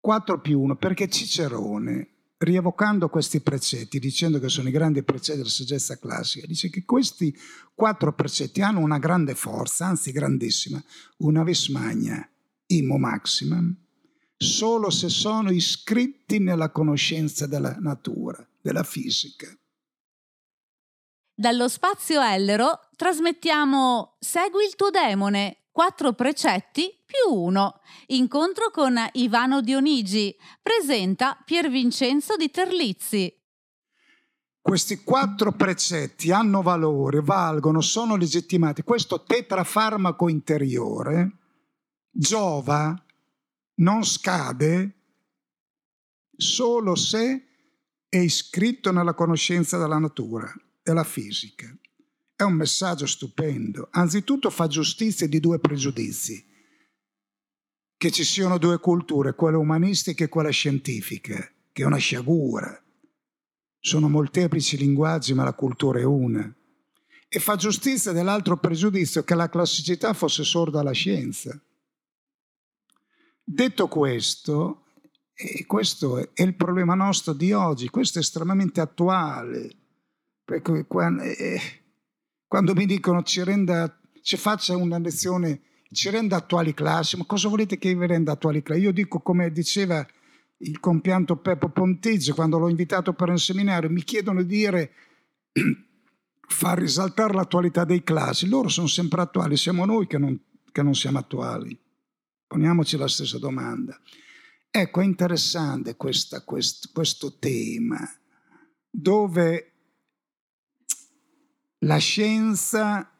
4 più 1, perché Cicerone, rievocando questi precetti, dicendo che sono i grandi precetti della saggezza classica, dice che questi quattro precetti hanno una grande forza, anzi grandissima, una vis magna, imo maximum, solo se sono iscritti nella conoscenza della natura, della fisica. Dallo spazio Ellero trasmettiamo Segui il tuo demone, quattro precetti più uno. Incontro con Ivano Dionigi. Presenta Pier Vincenzo di Terlizzi. Questi quattro precetti hanno valore, valgono, sono legittimati. Questo tetrafarmaco interiore giova, non scade, solo se è iscritto nella conoscenza della natura, della fisica. È un messaggio stupendo. Anzitutto fa giustizia di due pregiudizi, che ci siano due culture, quella umanistica e quella scientifica, che è una sciagura. Sono molteplici linguaggi, ma la cultura è una. E fa giustizia dell'altro pregiudizio che la classicità fosse sorda alla scienza. Detto questo, e questo è il problema nostro di oggi, questo è estremamente attuale. Perché quando, mi dicono ci, renda, ci faccia una lezione, ci renda attuali classi, ma cosa volete che vi renda attuali classi? Io dico come diceva il compianto Peppo Pontiggio quando l'ho invitato per un seminario, mi chiedono di dire far risaltare l'attualità dei classi, loro sono sempre attuali, siamo noi che non, che non siamo attuali. Poniamoci la stessa domanda. Ecco, è interessante questa, questo, questo tema, dove la scienza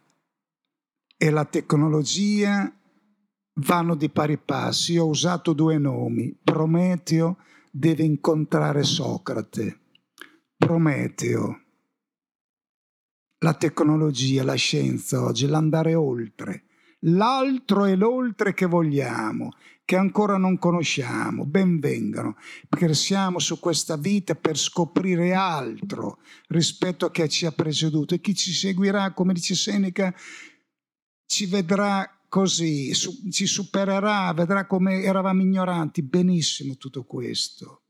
e la tecnologia vanno di pari passi. Io ho usato due nomi. Prometeo deve incontrare Socrate. Prometeo, la tecnologia, la scienza oggi, l'andare oltre. L'altro è l'oltre che vogliamo, che ancora non conosciamo. Benvengano, perché siamo su questa vita per scoprire altro rispetto a chi ci ha preceduto e chi ci seguirà, come dice Seneca, ci vedrà così, su, ci supererà, vedrà come eravamo ignoranti. Benissimo tutto questo.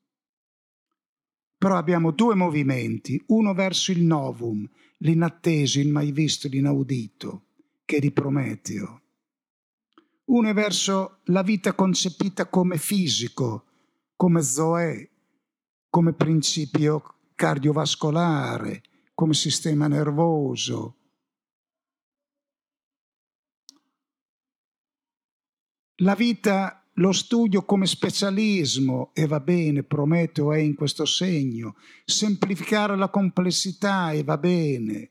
Però abbiamo due movimenti, uno verso il novum, l'inatteso, il mai visto, l'inaudito, che è di Prometeo. Uno è verso la vita concepita come fisico, come zoe, come principio cardiovascolare, come sistema nervoso. La vita, lo studio come specialismo, e va bene, Prometeo è in questo segno, semplificare la complessità, e va bene.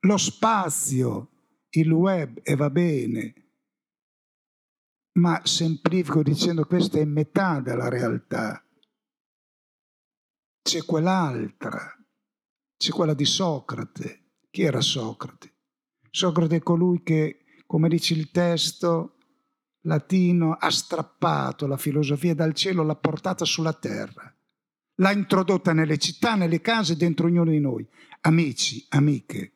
Lo spazio, il web, e va bene. Ma semplifico dicendo questa è metà della realtà. C'è quell'altra, c'è quella di Socrate. Chi era Socrate? Socrate è colui che come dice il testo latino, ha strappato la filosofia dal cielo, l'ha portata sulla terra, l'ha introdotta nelle città, nelle case, dentro ognuno di noi. Amici, amiche,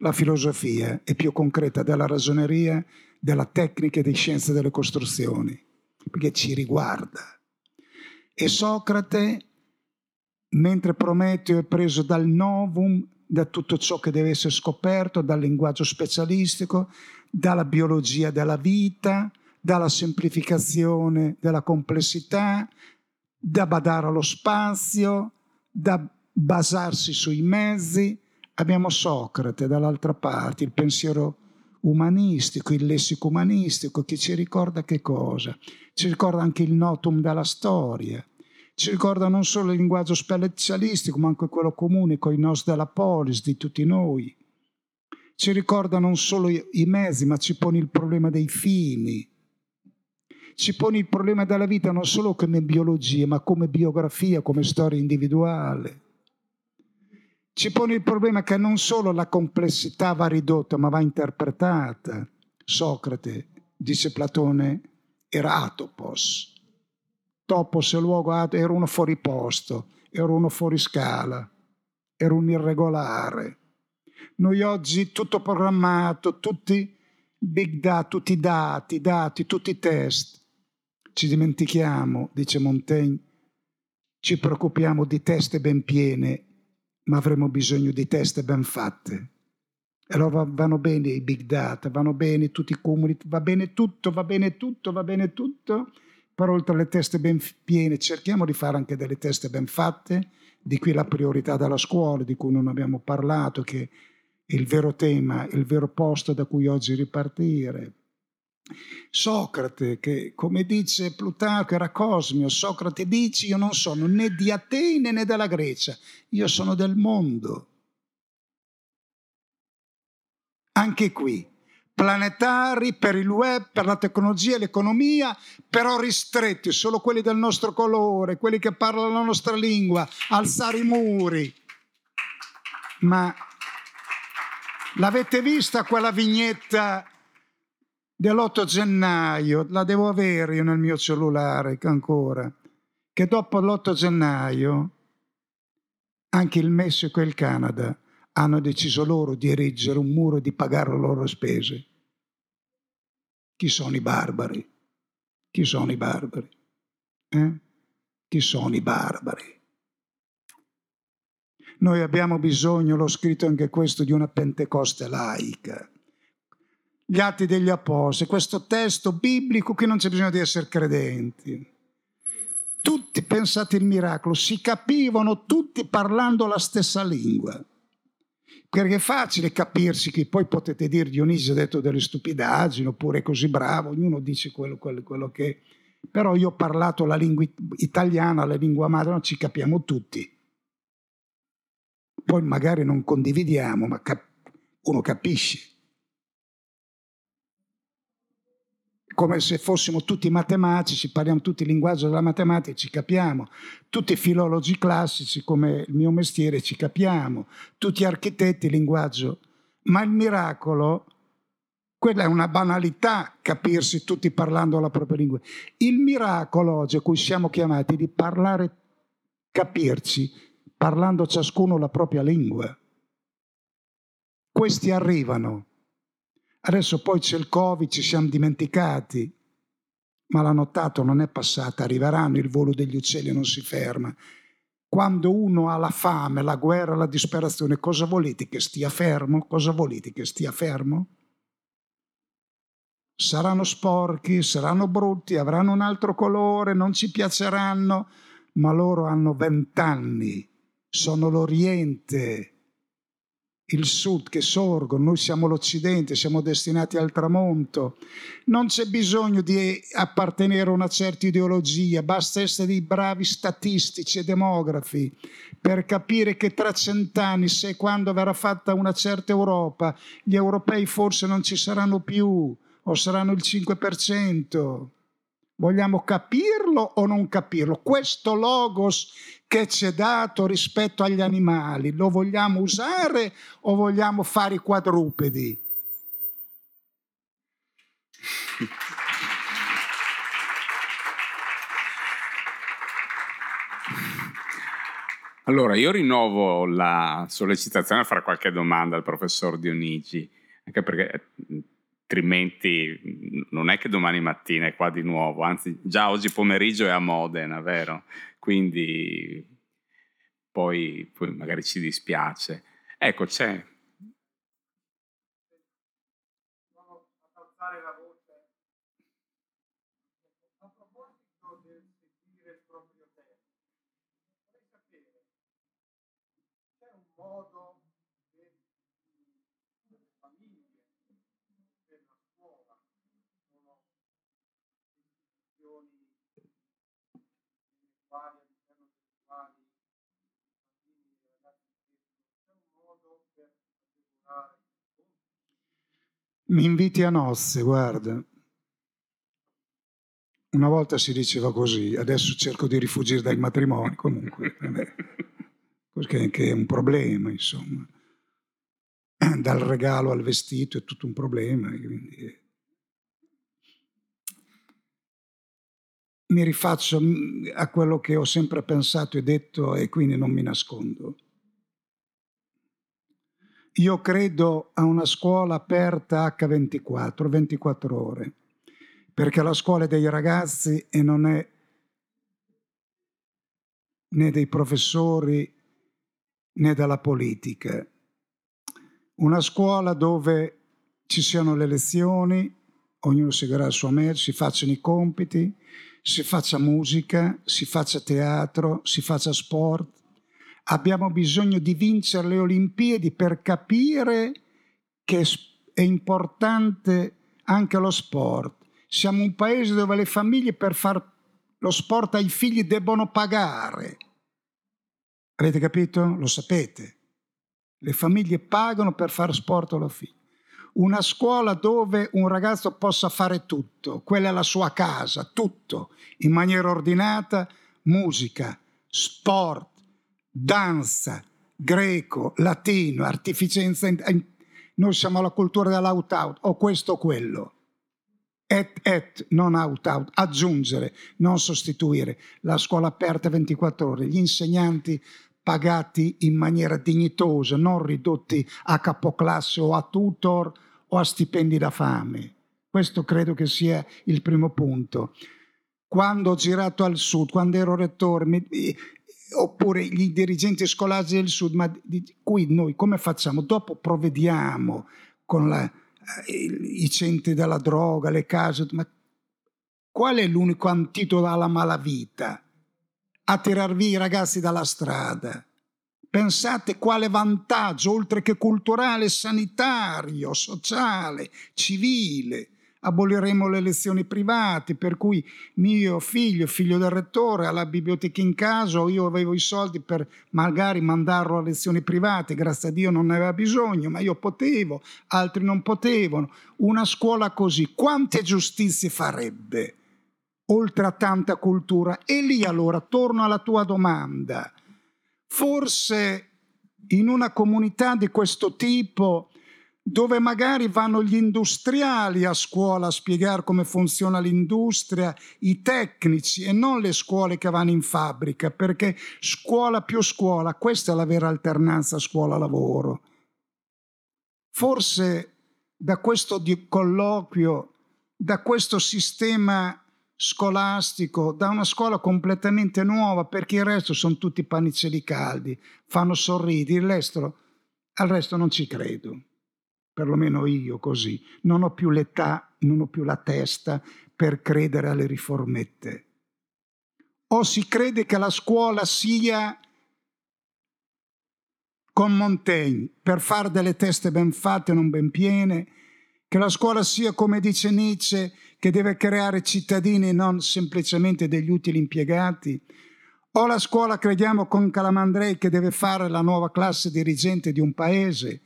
La filosofia è più concreta della ragioneria, della tecnica e di scienze delle costruzioni, perché ci riguarda. E Socrate, mentre Prometeo è preso dal novum, da tutto ciò che deve essere scoperto, dal linguaggio specialistico, dalla biologia della vita, dalla semplificazione della complessità, da badare allo spazio, da basarsi sui mezzi. Abbiamo Socrate dall'altra parte, il pensiero umanistico, il lessico umanistico che ci ricorda che cosa? Ci ricorda anche il notum della storia, ci ricorda non solo il linguaggio specialistico, ma anche quello comune con i nos della polis di tutti noi. Ci ricorda non solo i mezzi, ma ci pone il problema dei fini, ci pone il problema della vita non solo come biologia, ma come biografia, come storia individuale. Ci pone il problema che non solo la complessità va ridotta, ma va interpretata. Socrate, dice Platone, era atopos. Topos è luogo, era uno fuori posto, era uno fuori scala, era un irregolare. Noi oggi tutto programmato, tutti big data, tutti i dati, dati, tutti i test. Ci dimentichiamo, dice Montaigne, ci preoccupiamo di teste ben piene, ma avremo bisogno di teste ben fatte. Allora vanno bene i big data, vanno bene tutti i cumuli, va bene tutto, va bene tutto, va bene tutto, però oltre alle teste ben piene cerchiamo di fare anche delle teste ben fatte, di qui la priorità della scuola, di cui non abbiamo parlato, che è il vero tema, il vero posto da cui oggi ripartire. Socrate, che come dice Plutarco era Cosmio, Socrate dice io non sono né di Atene né della Grecia, io sono del mondo. Anche qui, planetari per il web, per la tecnologia e l'economia, però ristretti, solo quelli del nostro colore, quelli che parlano la nostra lingua, alzare i muri. Ma l'avete vista quella vignetta dell'8 gennaio, la devo avere io nel mio cellulare ancora, che dopo l'8 gennaio anche il Messico e il Canada hanno deciso loro di erigere un muro e di pagare le loro spese. Chi sono i barbari? Chi sono i barbari? Eh? Chi sono i barbari? Noi abbiamo bisogno, l'ho scritto anche questo, di una Pentecoste laica gli atti degli apostoli, questo testo biblico che non c'è bisogno di essere credenti. Tutti, pensate il miracolo, si capivano tutti parlando la stessa lingua. Perché è facile capirsi che poi potete dire Dionisio ha detto delle stupidaggini oppure è così bravo, ognuno dice quello, quello, quello che... Però io ho parlato la lingua italiana, la lingua madre, non ci capiamo tutti. Poi magari non condividiamo, ma cap- uno capisce. Come se fossimo tutti matematici, parliamo tutti il linguaggio della matematica, ci capiamo, tutti filologi classici come il mio mestiere ci capiamo, tutti architetti linguaggio, ma il miracolo, quella è una banalità capirsi tutti parlando la propria lingua. Il miracolo oggi a cui siamo chiamati di parlare, capirci, parlando ciascuno la propria lingua. Questi arrivano Adesso poi c'è il Covid, ci siamo dimenticati, ma la nottato non è passata, arriveranno, il volo degli uccelli non si ferma. Quando uno ha la fame, la guerra, la disperazione, cosa volete che stia fermo? Cosa volete che stia fermo? Saranno sporchi, saranno brutti, avranno un altro colore, non ci piaceranno, ma loro hanno vent'anni, sono l'Oriente, il sud che sorgono, noi siamo l'Occidente, siamo destinati al tramonto. Non c'è bisogno di appartenere a una certa ideologia, basta essere dei bravi statistici e demografi per capire che tra cent'anni, se e quando verrà fatta una certa Europa, gli europei forse non ci saranno più o saranno il 5%. Vogliamo capirlo o non capirlo? Questo logos che ci è dato rispetto agli animali, lo vogliamo usare o vogliamo fare i quadrupedi? Allora, io rinnovo la sollecitazione a fare qualche domanda al professor Dionigi, anche perché altrimenti non è che domani mattina è qua di nuovo, anzi già oggi pomeriggio è a Modena, vero? Quindi poi, poi magari ci dispiace. Ecco, c'è Mi inviti a nozze, guarda. Una volta si diceva così, adesso cerco di rifugire dai matrimoni, comunque. Perché è un problema, insomma. Dal regalo al vestito è tutto un problema. Quindi... Mi rifaccio a quello che ho sempre pensato e detto e quindi non mi nascondo. Io credo a una scuola aperta H24, 24 ore, perché la scuola è dei ragazzi e non è né dei professori né della politica. Una scuola dove ci siano le lezioni, ognuno seguirà il suo mezzo, si facciano i compiti, si faccia musica, si faccia teatro, si faccia sport, abbiamo bisogno di vincere le Olimpiadi per capire che è importante anche lo sport. Siamo un paese dove le famiglie per fare lo sport ai figli debbono pagare. Avete capito? Lo sapete. Le famiglie pagano per fare sport ai figli. Una scuola dove un ragazzo possa fare tutto, quella è la sua casa, tutto, in maniera ordinata, musica, sport, danza, greco, latino, artificenza. Noi siamo la cultura dell'out-out, o questo o quello. Et, et, non out-out, aggiungere, non sostituire. La scuola aperta 24 ore, gli insegnanti pagati in maniera dignitosa, non ridotti a capoclasse o a tutor o a stipendi da fame. Questo credo che sia il primo punto. Quando ho girato al sud, quando ero rettore, mi, oppure i dirigenti scolastici del sud, ma di cui noi come facciamo? Dopo provvediamo con la, eh, i centri della droga, le case, ma qual è l'unico antidoto alla malavita? A tirar via i ragazzi dalla strada. Pensate quale vantaggio, oltre che culturale, sanitario, sociale, civile, aboliremo le lezioni private, per cui mio figlio, figlio del rettore, ha la biblioteca in casa, io avevo i soldi per magari mandarlo a lezioni private, grazie a Dio non ne aveva bisogno, ma io potevo, altri non potevano. Una scuola così, quante giustizie farebbe? Oltre a tanta cultura. E lì allora torno alla tua domanda. Forse in una comunità di questo tipo dove magari vanno gli industriali a scuola a spiegare come funziona l'industria, i tecnici e non le scuole che vanno in fabbrica, perché scuola più scuola, questa è la vera alternanza scuola-lavoro. Forse da questo colloquio, da questo sistema scolastico, da una scuola completamente nuova, perché il resto sono tutti pannicelli caldi, fanno sorridere, il resto, al resto non ci credo perlomeno io così, non ho più l'età, non ho più la testa per credere alle riformette. O si crede che la scuola sia con Montaigne, per fare delle teste ben fatte, non ben piene, che la scuola sia, come dice Nietzsche, che deve creare cittadini e non semplicemente degli utili impiegati, o la scuola crediamo con Calamandrei che deve fare la nuova classe dirigente di un paese,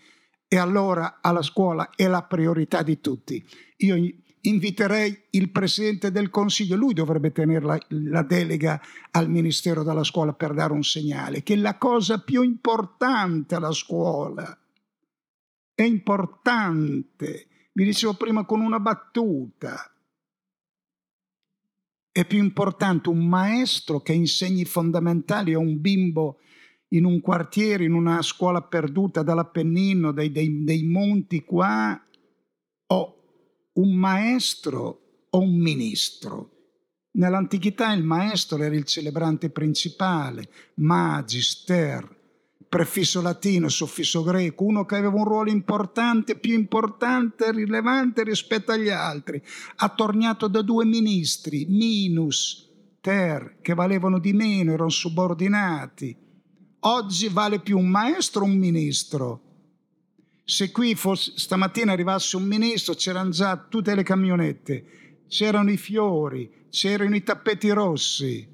e allora alla scuola è la priorità di tutti. Io inviterei il Presidente del Consiglio, lui dovrebbe tenere la, la, delega al Ministero della Scuola per dare un segnale, che la cosa più importante alla scuola è importante. Vi dicevo prima con una battuta. È più importante un maestro che insegni fondamentali a un bimbo in un quartiere, in una scuola perduta dall'Appennino, dei, dei, dei monti qua, o un maestro o un ministro. Nell'antichità il maestro era il celebrante principale, magister, prefisso latino, suffisso greco, uno che aveva un ruolo importante, più importante, rilevante rispetto agli altri, attorniato da due ministri, minus, ter, che valevano di meno, erano subordinati. Oggi vale più un maestro o un ministro? Se qui fosse, stamattina arrivasse un ministro, c'erano già tutte le camionette, c'erano i fiori, c'erano i tappeti rossi.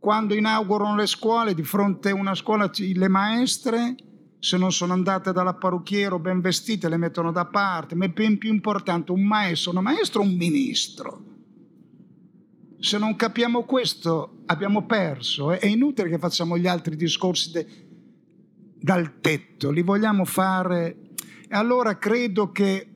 Quando inaugurano le scuole, di fronte a una scuola, le maestre, se non sono andate dalla parrucchiera ben vestite, le mettono da parte. Ma è ben più importante un maestro, una maestra o un ministro. Se non capiamo questo, abbiamo perso. È inutile che facciamo gli altri discorsi de, dal tetto, li vogliamo fare. E allora credo che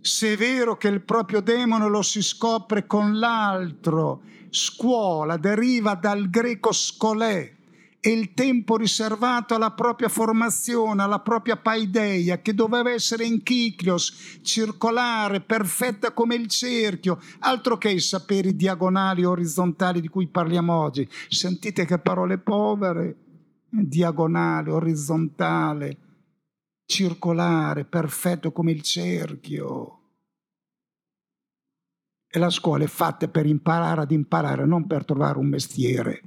se è vero che il proprio demone lo si scopre con l'altro, scuola deriva dal greco scolè, è il tempo riservato alla propria formazione, alla propria paideia, che doveva essere in chiclios, circolare, perfetta come il cerchio, altro che i saperi diagonali e orizzontali di cui parliamo oggi. Sentite che parole povere, diagonale, orizzontale, circolare, perfetto come il cerchio. E la scuola è fatta per imparare ad imparare, non per trovare un mestiere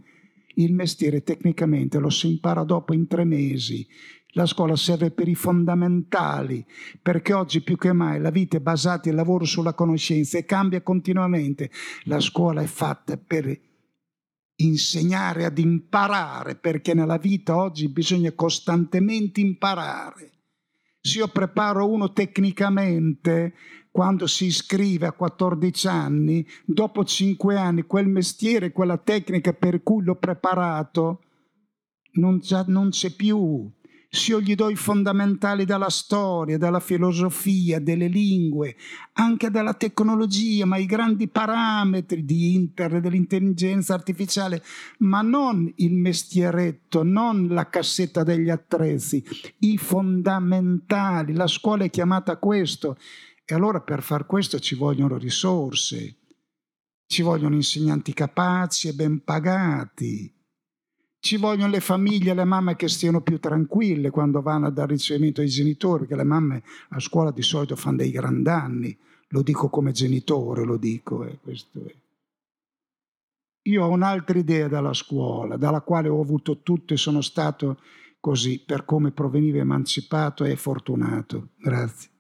il mestiere tecnicamente lo si impara dopo in tre mesi. La scuola serve per i fondamentali, perché oggi più che mai la vita è basata il lavoro sulla conoscenza e cambia continuamente. La scuola è fatta per insegnare ad imparare, perché nella vita oggi bisogna costantemente imparare. Se io preparo uno tecnicamente, quando si iscrive a 14 anni, dopo 5 anni, quel mestiere, quella tecnica per cui l'ho preparato, non, non c'è più. Se io gli do i fondamentali della storia, della filosofia, delle lingue, anche della tecnologia, ma i grandi parametri di internet, dell'intelligenza artificiale, ma non il mestieretto, non la cassetta degli attrezzi, i fondamentali. La scuola è chiamata questo. E allora per far questo ci vogliono risorse, ci vogliono insegnanti capaci e ben pagati, ci vogliono le famiglie, le mamme che stiano più tranquille quando vanno a dare ricevimento ai genitori, perché le mamme a scuola di solito fanno dei gran danni, lo dico come genitore, lo dico. Eh, è. Io ho un'altra idea dalla scuola, dalla quale ho avuto tutto e sono stato così, per come proveniva emancipato e fortunato. Grazie.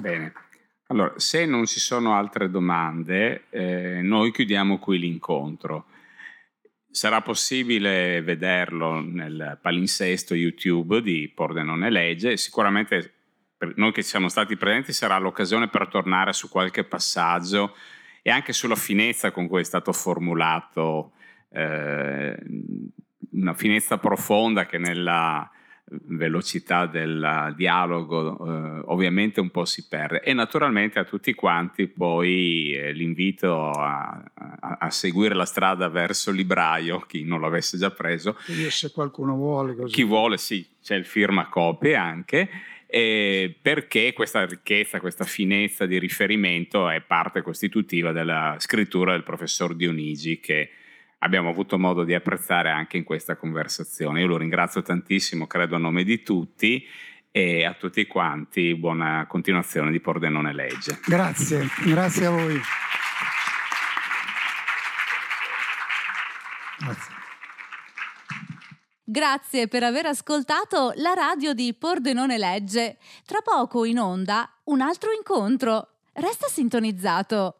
Bene, allora se non ci sono altre domande, eh, noi chiudiamo qui l'incontro. Sarà possibile vederlo nel palinsesto YouTube di Pordenone Legge, sicuramente per noi che siamo stati presenti sarà l'occasione per tornare su qualche passaggio e anche sulla finezza con cui è stato formulato, eh, una finezza profonda che nella velocità del dialogo eh, ovviamente un po' si perde. E naturalmente a tutti quanti poi eh, l'invito a, a, a, seguire la strada verso il libraio chi non l'avesse già preso. Quindi se qualcuno vuole così. chi vuole sì c'è il firma copie anche. Eh, perché questa ricchezza, questa finezza di riferimento è parte costitutiva della scrittura del professor Dionigi che abbiamo avuto modo di apprezzare anche in questa conversazione. Io lo ringrazio tantissimo, credo a nome di tutti e a tutti quanti buona continuazione di Pordenone Legge. Grazie, grazie a voi. Grazie. Grazie per aver ascoltato la radio di Pordenone Legge. Tra poco in onda un altro incontro. Resta sintonizzato.